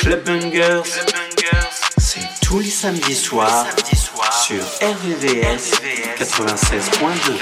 Clubbangers, c'est tous les samedis soirs sur RVVS 96.2.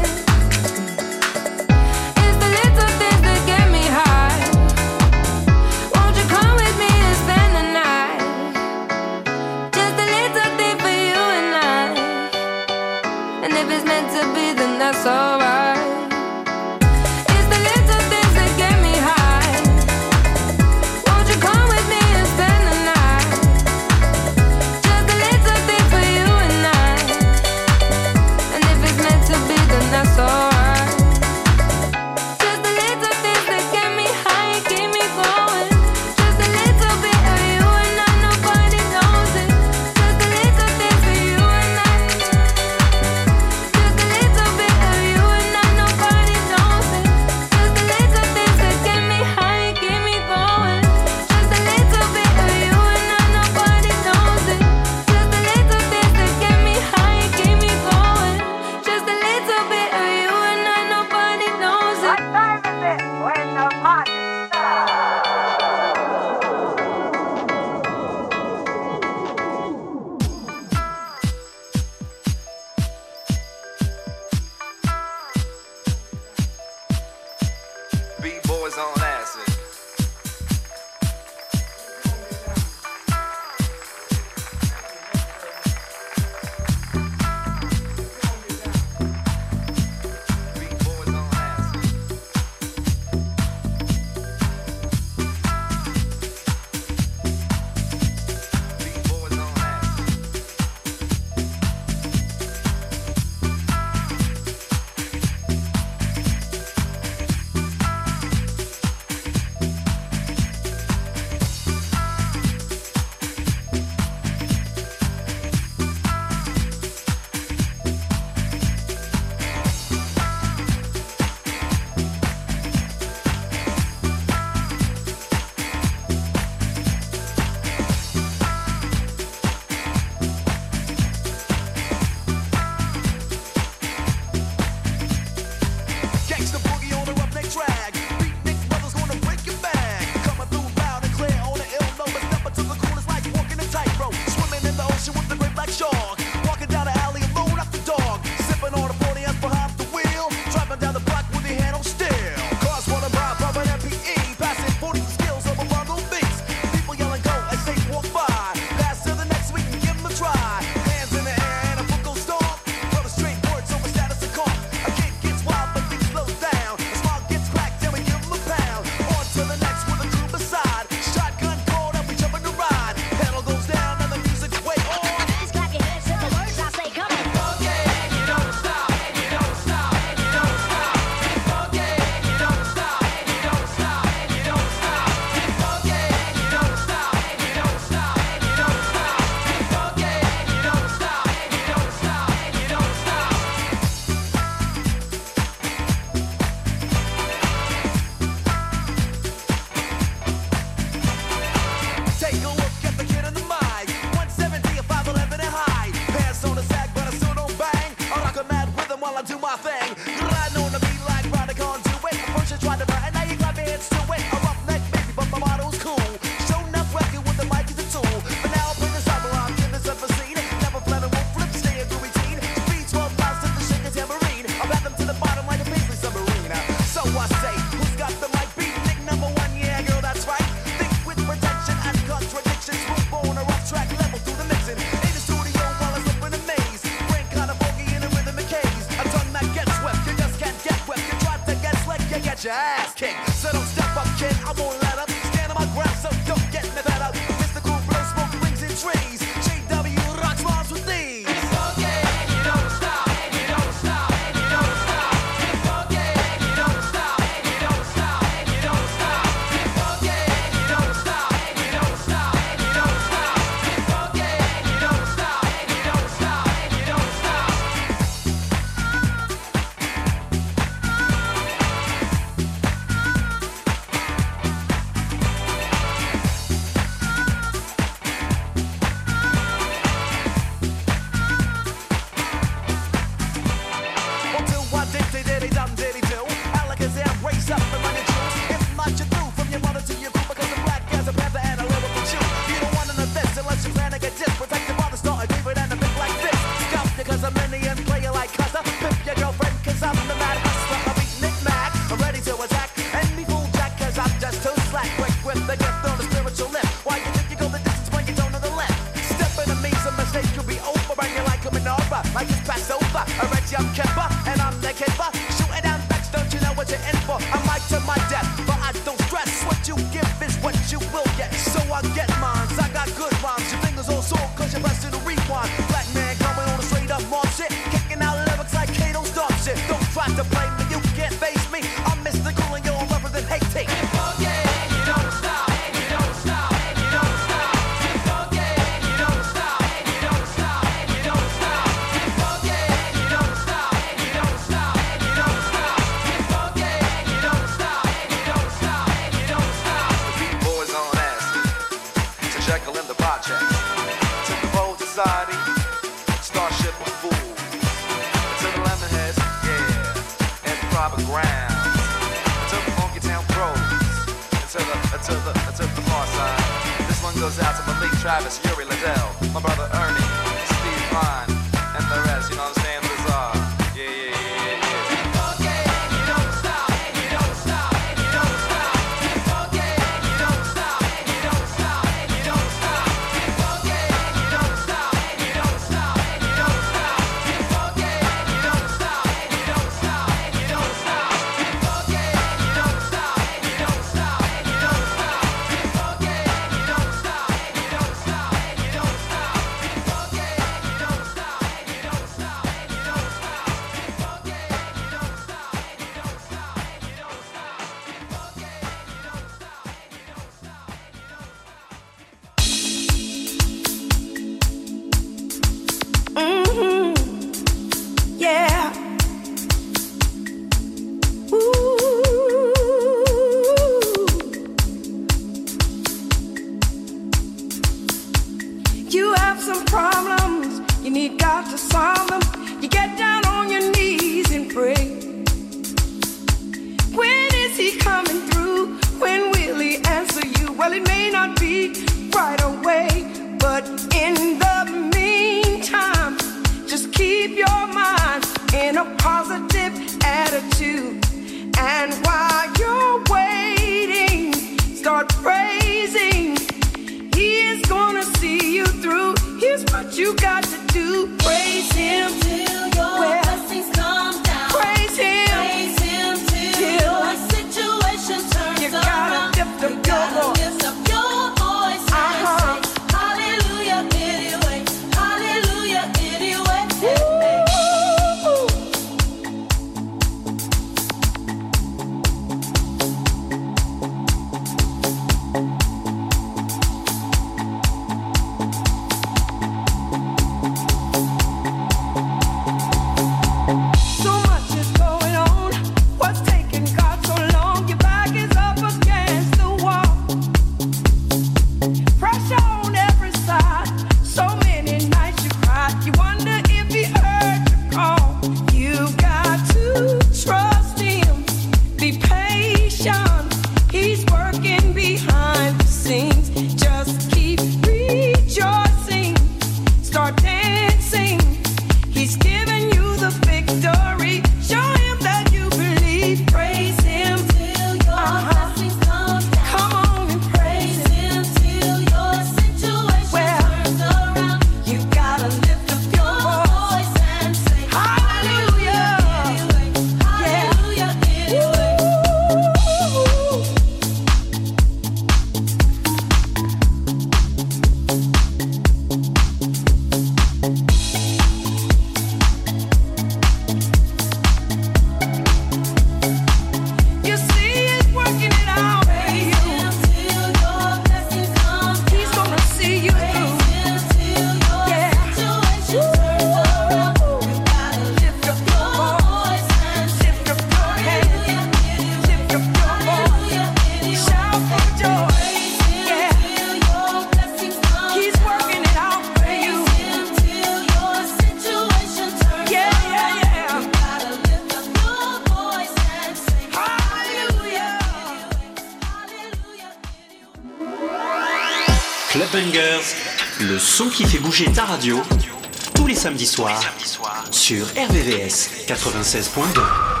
96.2.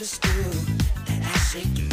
just do that. I shake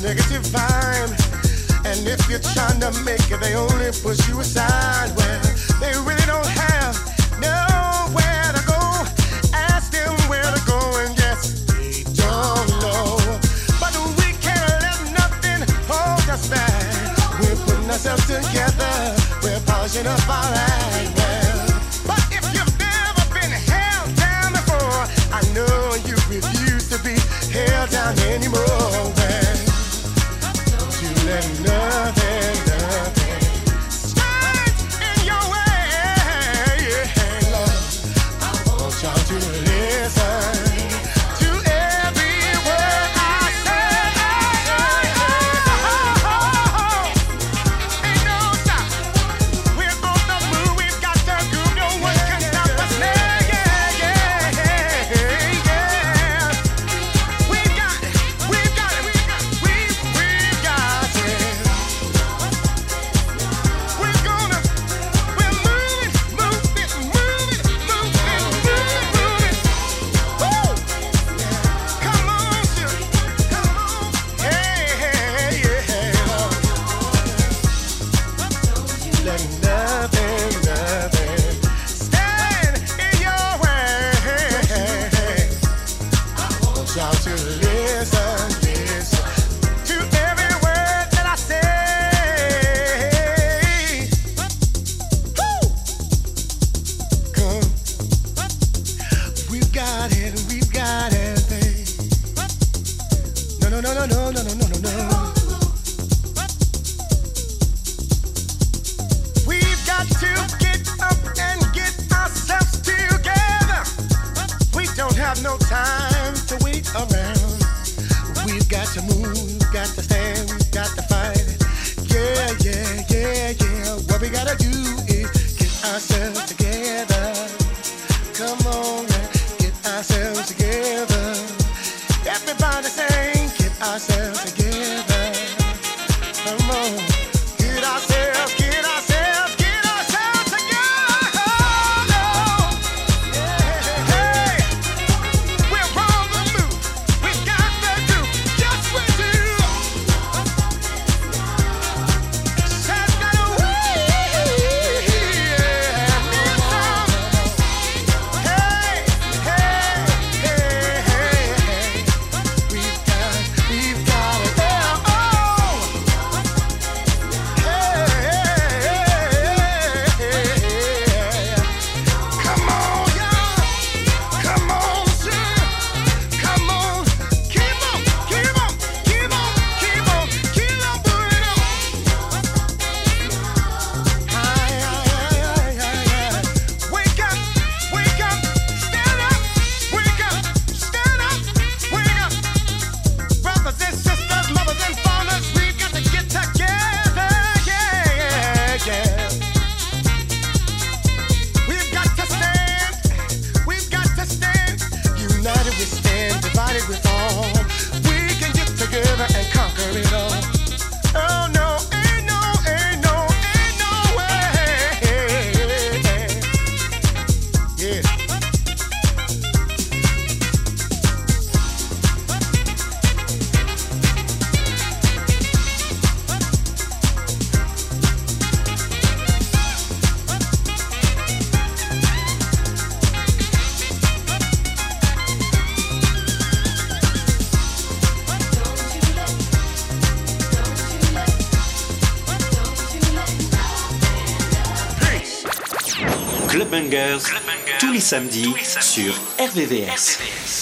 negative vibe. And if you're trying to make it, they only push you aside. Well, they really don't have nowhere to go. Ask them where to go, and yes, they don't know. But we can't let nothing hold us back. We're putting ourselves together. We're polishing up our act. myself. Tous les samedis, sur RVVS.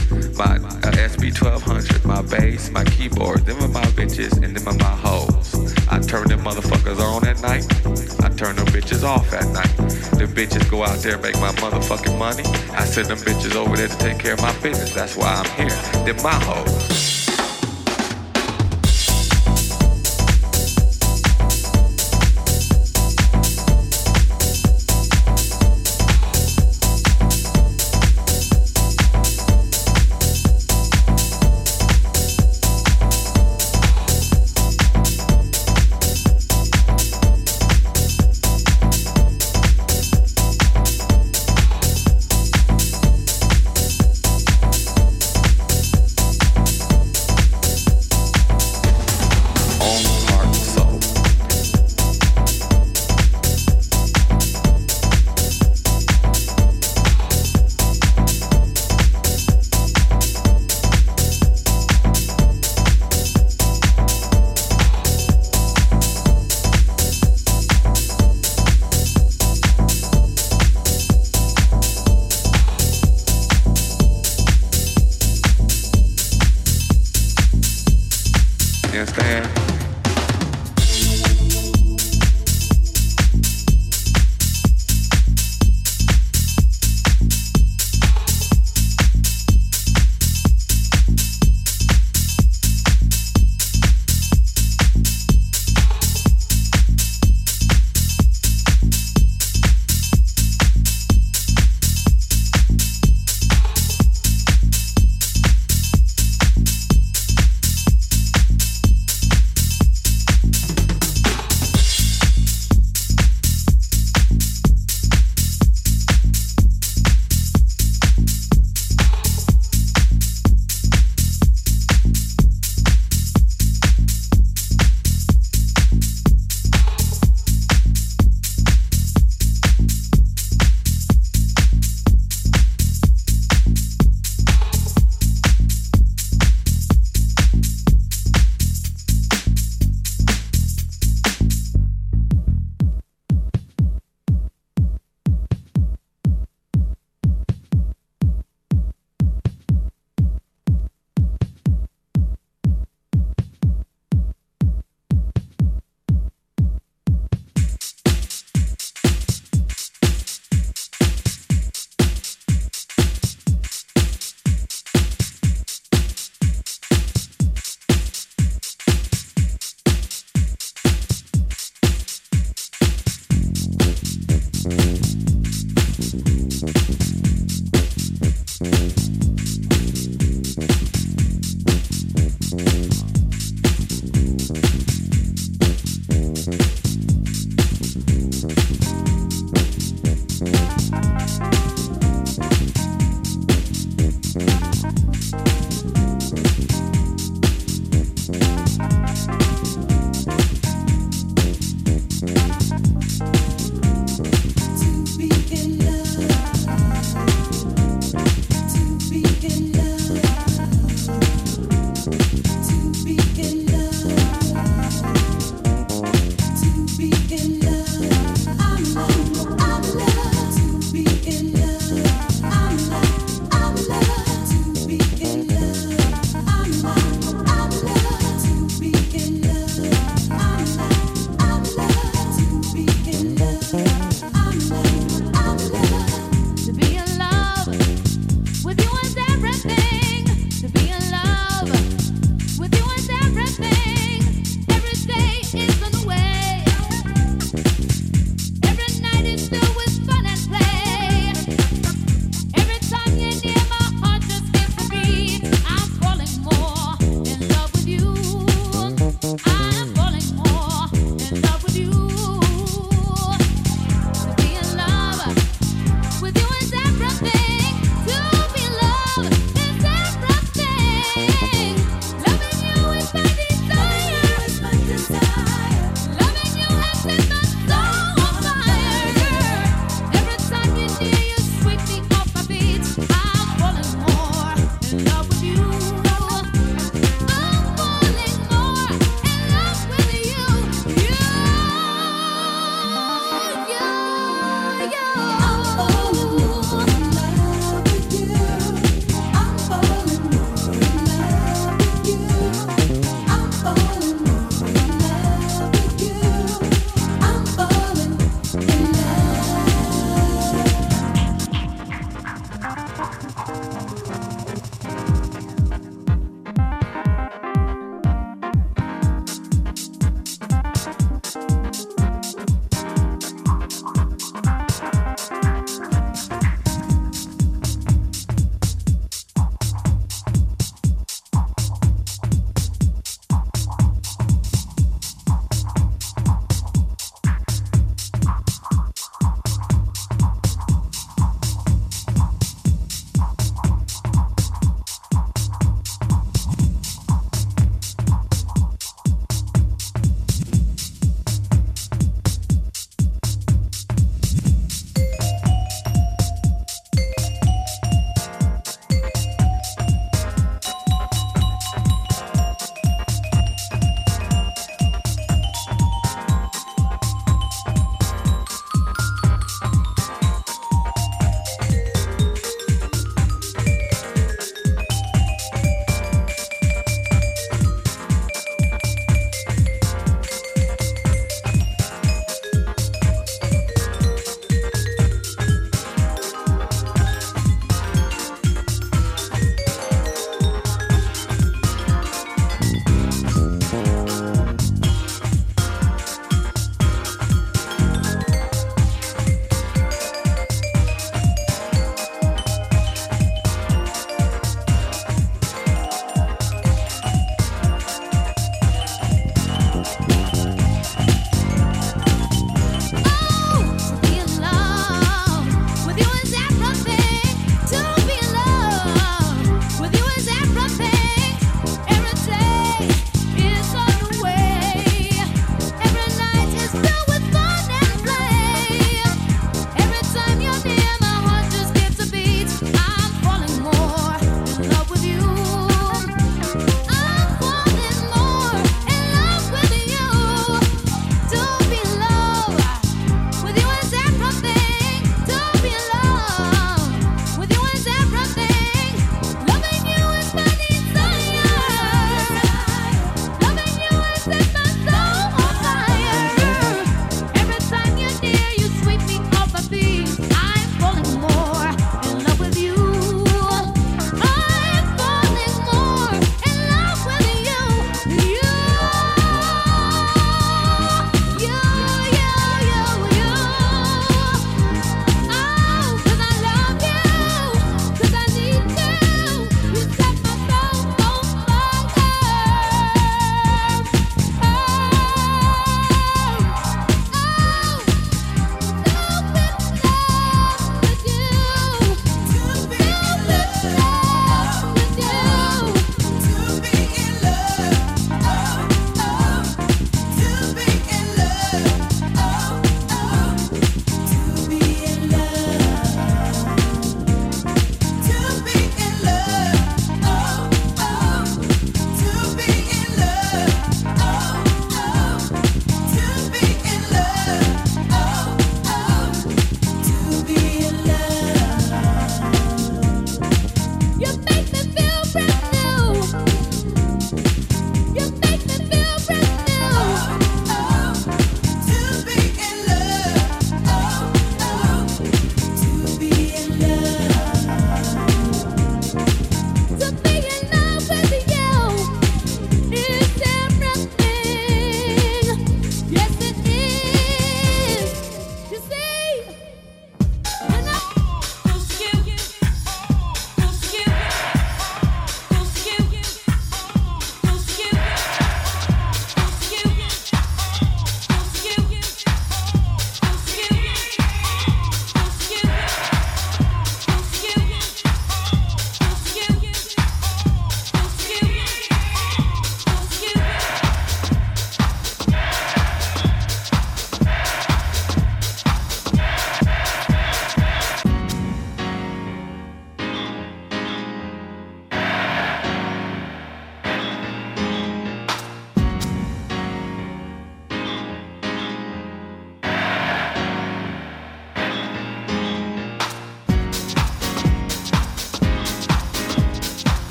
my uh, SP1200, my bass, my keyboard. Them are my bitches and them are my hoes. I turn them motherfuckers on at night. I turn them bitches off at night. The bitches go out there and make my motherfucking money. I send them bitches over there to take care of my business. That's why I'm here. They're my hoes. understand?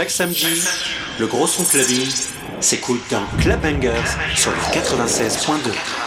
Chaque samedi, le gros son clubbing s'écoute dans Club Bangers sur le 96.2.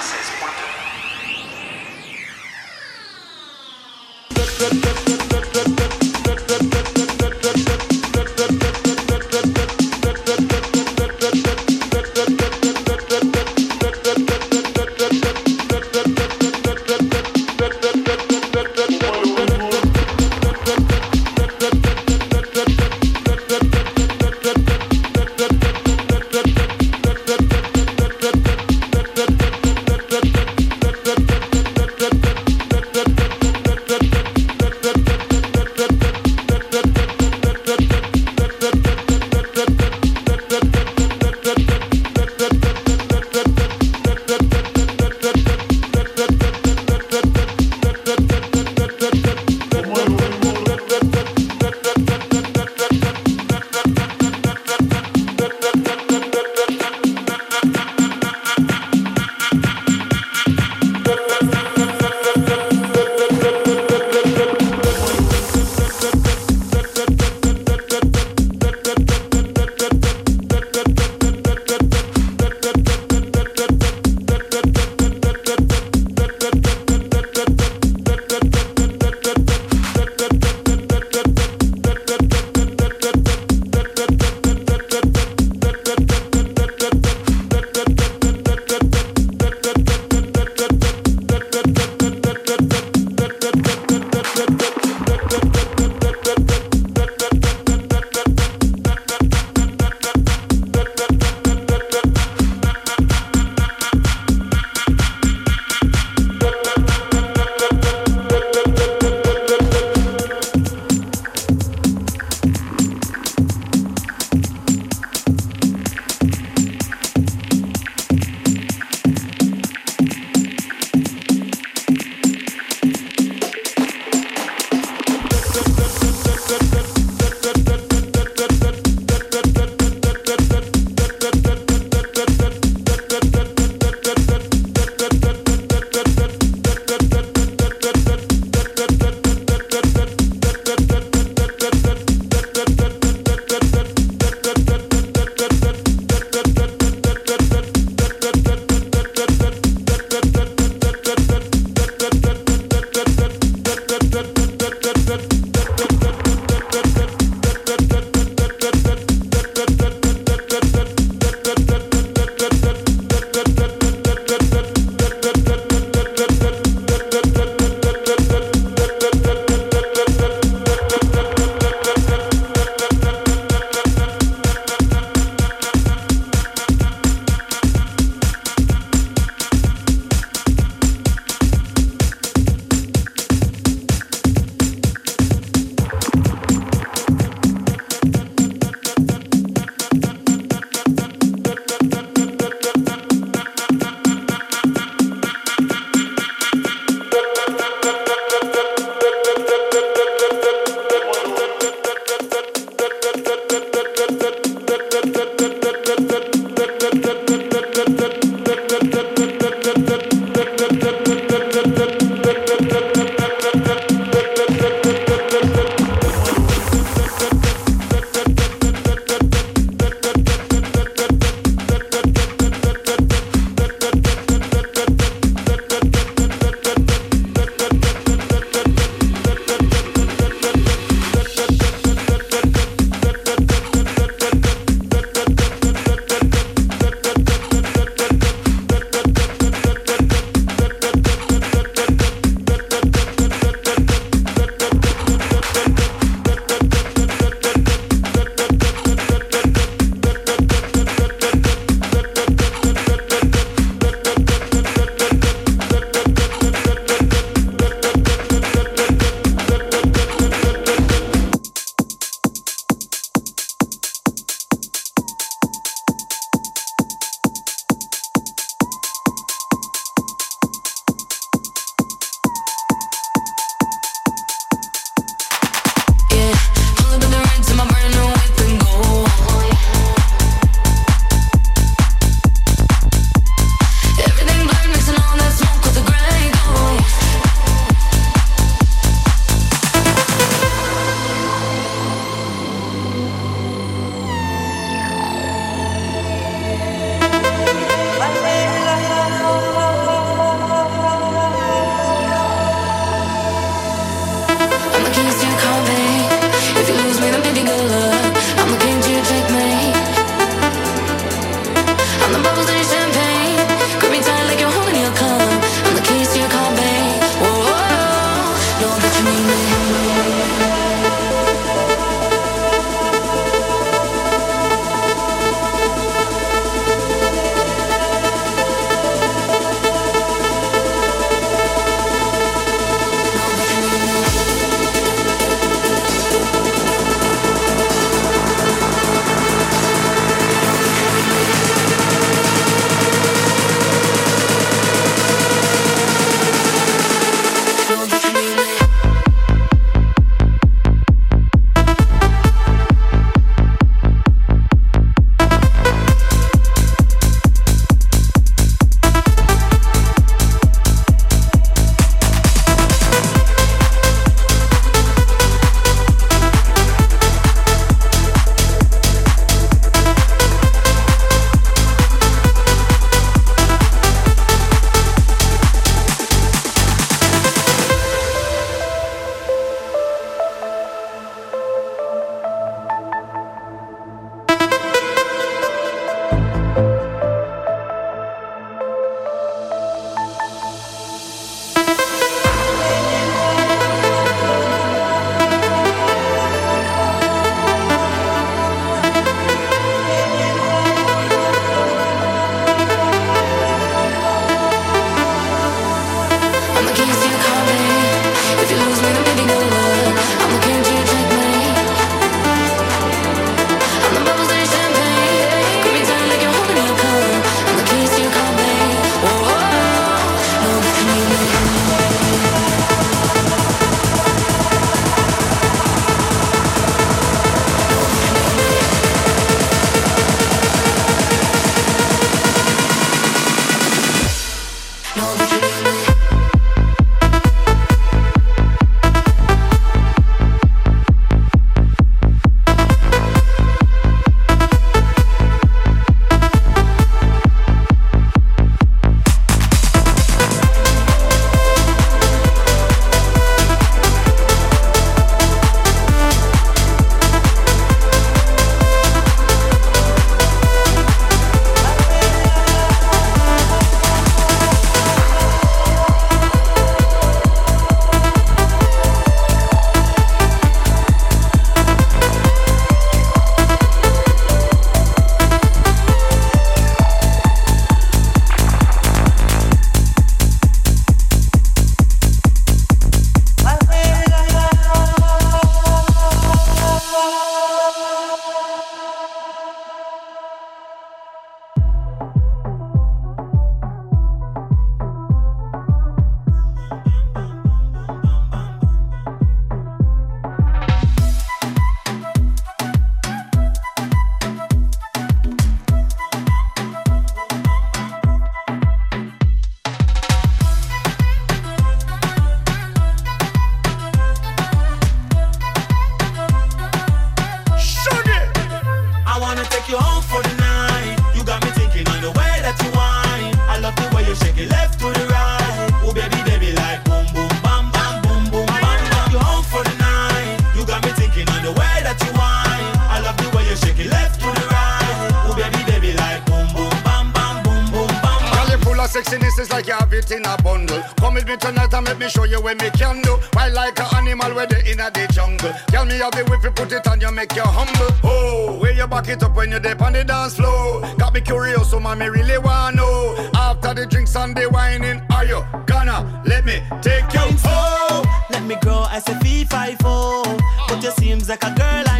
sexiness, it's like you have it in a bundle. Come with me tonight and let me show you what me can do. Why like an animal where they in a the jungle. Tell me how the whip you put it on you make you humble. Oh, where you back it up when you dip on the dance floor. Got me curious, so mommy really wanna know. After the drinks and the whining, are you gonna let me take you home? Let me grow as a fee five four. But you seems like a girl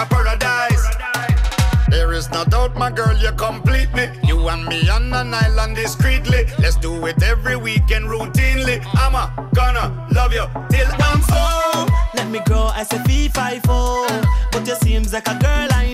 a paradise. There is no doubt, my girl, you complete me. You and me on an island discreetly. Let's do it every weekend routinely. I'm a gonna love you till I'm so. Let me grow as a fee five four. But you seems like a girl I